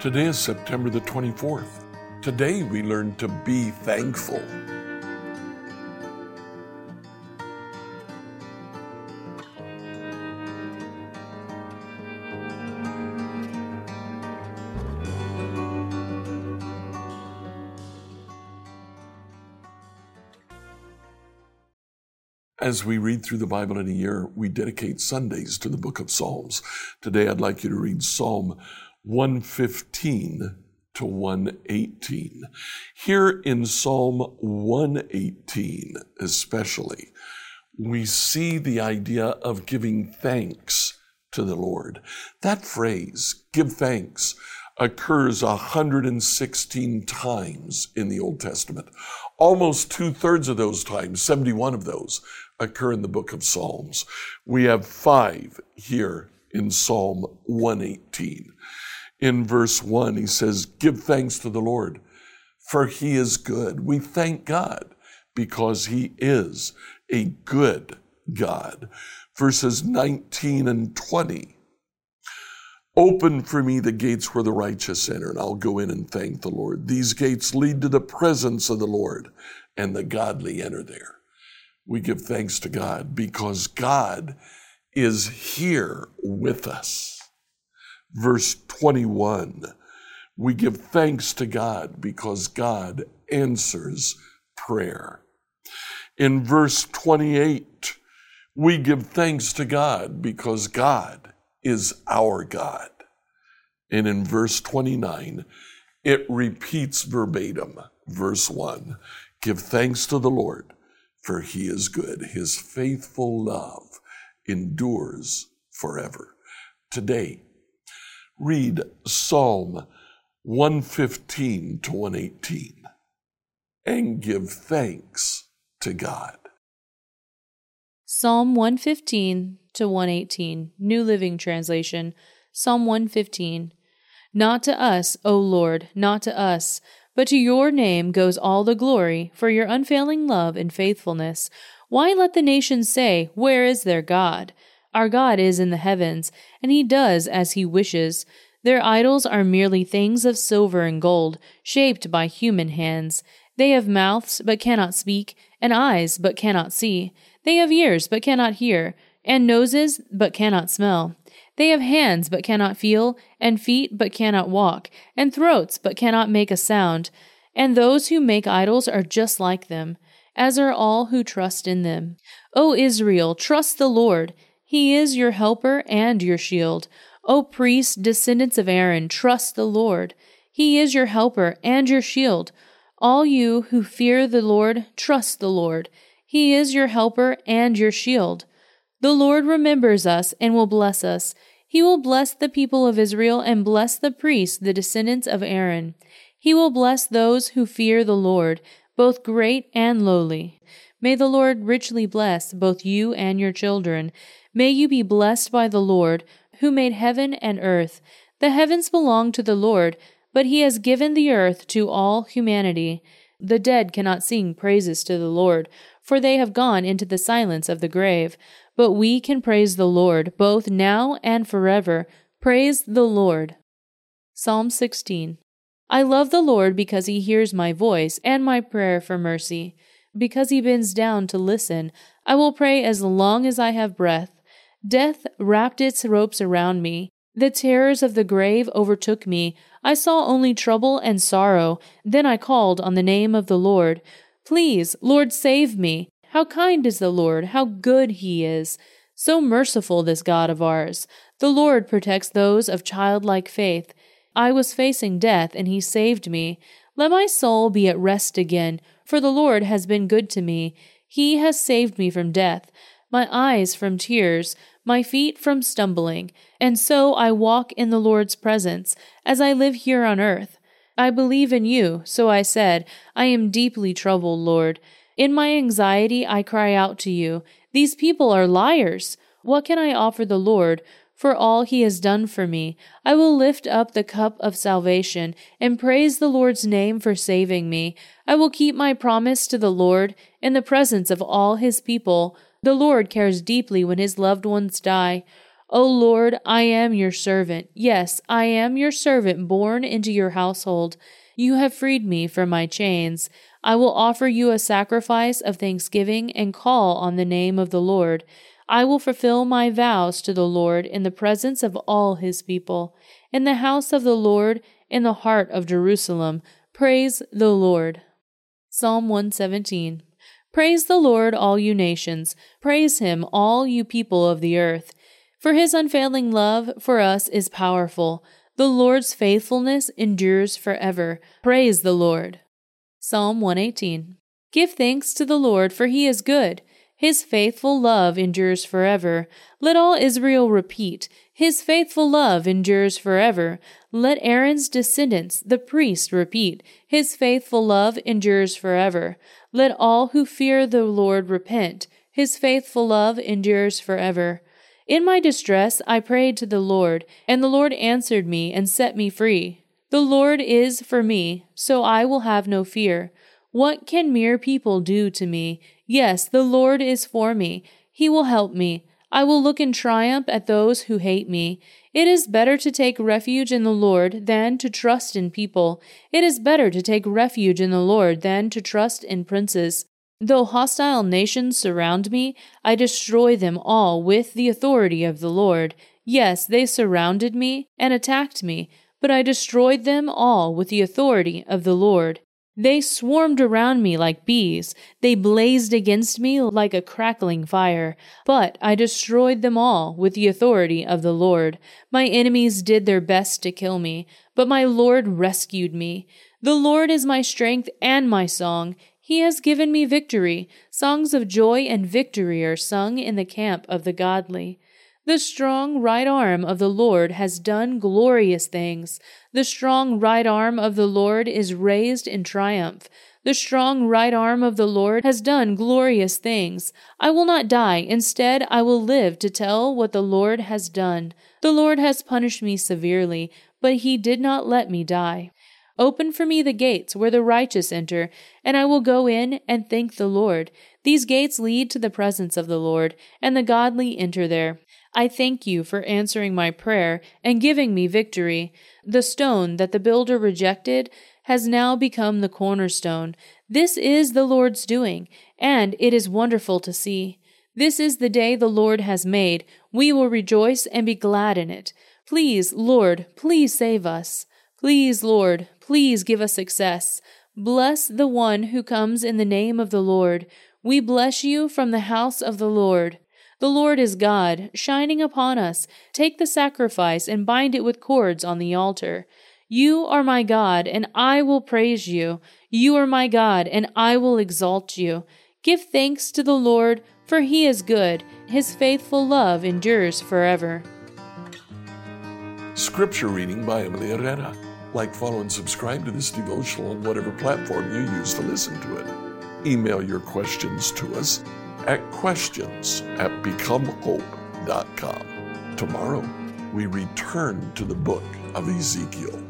Today is September the 24th. Today we learn to be thankful. As we read through the Bible in a year, we dedicate Sundays to the book of Psalms. Today I'd like you to read Psalm 115 to 118. Here in Psalm 118, especially, we see the idea of giving thanks to the Lord. That phrase, give thanks, occurs 116 times in the Old Testament. Almost two thirds of those times, 71 of those, occur in the book of Psalms. We have five here in Psalm 118 in verse 1, he says, Give thanks to the Lord, for he is good. We thank God because he is a good God. Verses 19 and 20. Open for me the gates where the righteous enter, and I'll go in and thank the Lord. These gates lead to the presence of the Lord, and the godly enter there. We give thanks to God because God is here with us verse 21. We give thanks to God because God answers prayer. In verse 28, we give thanks to God because God is our God. And in verse 29, it repeats verbatim verse 1 Give thanks to the Lord, for he is good. His faithful love endures forever. Today, read Psalm 115 to 118 and give thanks to God. Psalm 115 to 118, New Living Translation. Psalm 115. Not to us, O Lord, not to us, but to your name goes all the glory for your unfailing love and faithfulness. Why let the nations say, Where is their God? Our God is in the heavens, and he does as he wishes. Their idols are merely things of silver and gold, shaped by human hands. They have mouths, but cannot speak, and eyes, but cannot see. They have ears, but cannot hear, and noses, but cannot smell. They have hands, but cannot feel, and feet, but cannot walk, and throats, but cannot make a sound. And those who make idols are just like them, as are all who trust in them. O Israel, trust the Lord. He is your helper and your shield. O priests, descendants of Aaron, trust the Lord. He is your helper and your shield. All you who fear the Lord, trust the Lord. He is your helper and your shield. The Lord remembers us and will bless us. He will bless the people of Israel and bless the priests, the descendants of Aaron. He will bless those who fear the Lord, both great and lowly. May the Lord richly bless both you and your children. May you be blessed by the Lord, who made heaven and earth. The heavens belong to the Lord, but he has given the earth to all humanity. The dead cannot sing praises to the Lord, for they have gone into the silence of the grave. But we can praise the Lord, both now and forever. Praise the Lord. Psalm 16. I love the Lord because he hears my voice and my prayer for mercy. Because he bends down to listen, I will pray as long as I have breath. Death wrapped its ropes around me. The terrors of the grave overtook me. I saw only trouble and sorrow. Then I called on the name of the Lord. Please, Lord, save me. How kind is the Lord! How good he is! So merciful, this God of ours. The Lord protects those of childlike faith. I was facing death, and he saved me. Let my soul be at rest again, for the Lord has been good to me. He has saved me from death, my eyes from tears, my feet from stumbling, and so I walk in the Lord's presence, as I live here on earth. I believe in you, so I said, I am deeply troubled, Lord. In my anxiety I cry out to you. These people are liars. What can I offer the Lord for all he has done for me? I will lift up the cup of salvation and praise the Lord's name for saving me. I will keep my promise to the Lord in the presence of all his people. The Lord cares deeply when his loved ones die. O Lord, I am your servant. Yes, I am your servant born into your household. You have freed me from my chains. I will offer you a sacrifice of thanksgiving and call on the name of the Lord. I will fulfill my vows to the Lord in the presence of all his people. In the house of the Lord, in the heart of Jerusalem, praise the Lord. Psalm 117. Praise the Lord, all you nations. Praise him, all you people of the earth. For his unfailing love for us is powerful. The Lord's faithfulness endures forever. Praise the Lord. Psalm 118. Give thanks to the Lord, for he is good. His faithful love endures forever. Let all Israel repeat, His faithful love endures forever. Let Aaron's descendants, the priests, repeat, His faithful love endures forever. Let all who fear the Lord repent, His faithful love endures forever. In my distress I prayed to the Lord, and the Lord answered me and set me free. The Lord is for me, so I will have no fear. What can mere people do to me? Yes, the Lord is for me. He will help me. I will look in triumph at those who hate me. It is better to take refuge in the Lord than to trust in people. It is better to take refuge in the Lord than to trust in princes. Though hostile nations surround me, I destroy them all with the authority of the Lord. Yes, they surrounded me and attacked me, but I destroyed them all with the authority of the Lord. They swarmed around me like bees. They blazed against me like a crackling fire. But I destroyed them all with the authority of the Lord. My enemies did their best to kill me, but my Lord rescued me. The Lord is my strength and my song. He has given me victory. Songs of joy and victory are sung in the camp of the godly. The strong right arm of the Lord has done glorious things. The strong right arm of the Lord is raised in triumph. The strong right arm of the Lord has done glorious things. I will not die. Instead, I will live to tell what the Lord has done. The Lord has punished me severely, but he did not let me die. Open for me the gates where the righteous enter, and I will go in and thank the Lord. These gates lead to the presence of the Lord, and the godly enter there. I thank you for answering my prayer and giving me victory. The stone that the builder rejected has now become the cornerstone. This is the Lord's doing, and it is wonderful to see. This is the day the Lord has made. We will rejoice and be glad in it. Please, Lord, please save us. Please, Lord, please give us success. Bless the one who comes in the name of the Lord. We bless you from the house of the Lord. The Lord is God, shining upon us. Take the sacrifice and bind it with cords on the altar. You are my God, and I will praise you. You are my God, and I will exalt you. Give thanks to the Lord, for he is good. His faithful love endures forever. Scripture reading by Emily Herrera. Like, follow, and subscribe to this devotional on whatever platform you use to listen to it. Email your questions to us at questions at becomehope.com. Tomorrow, we return to the book of Ezekiel.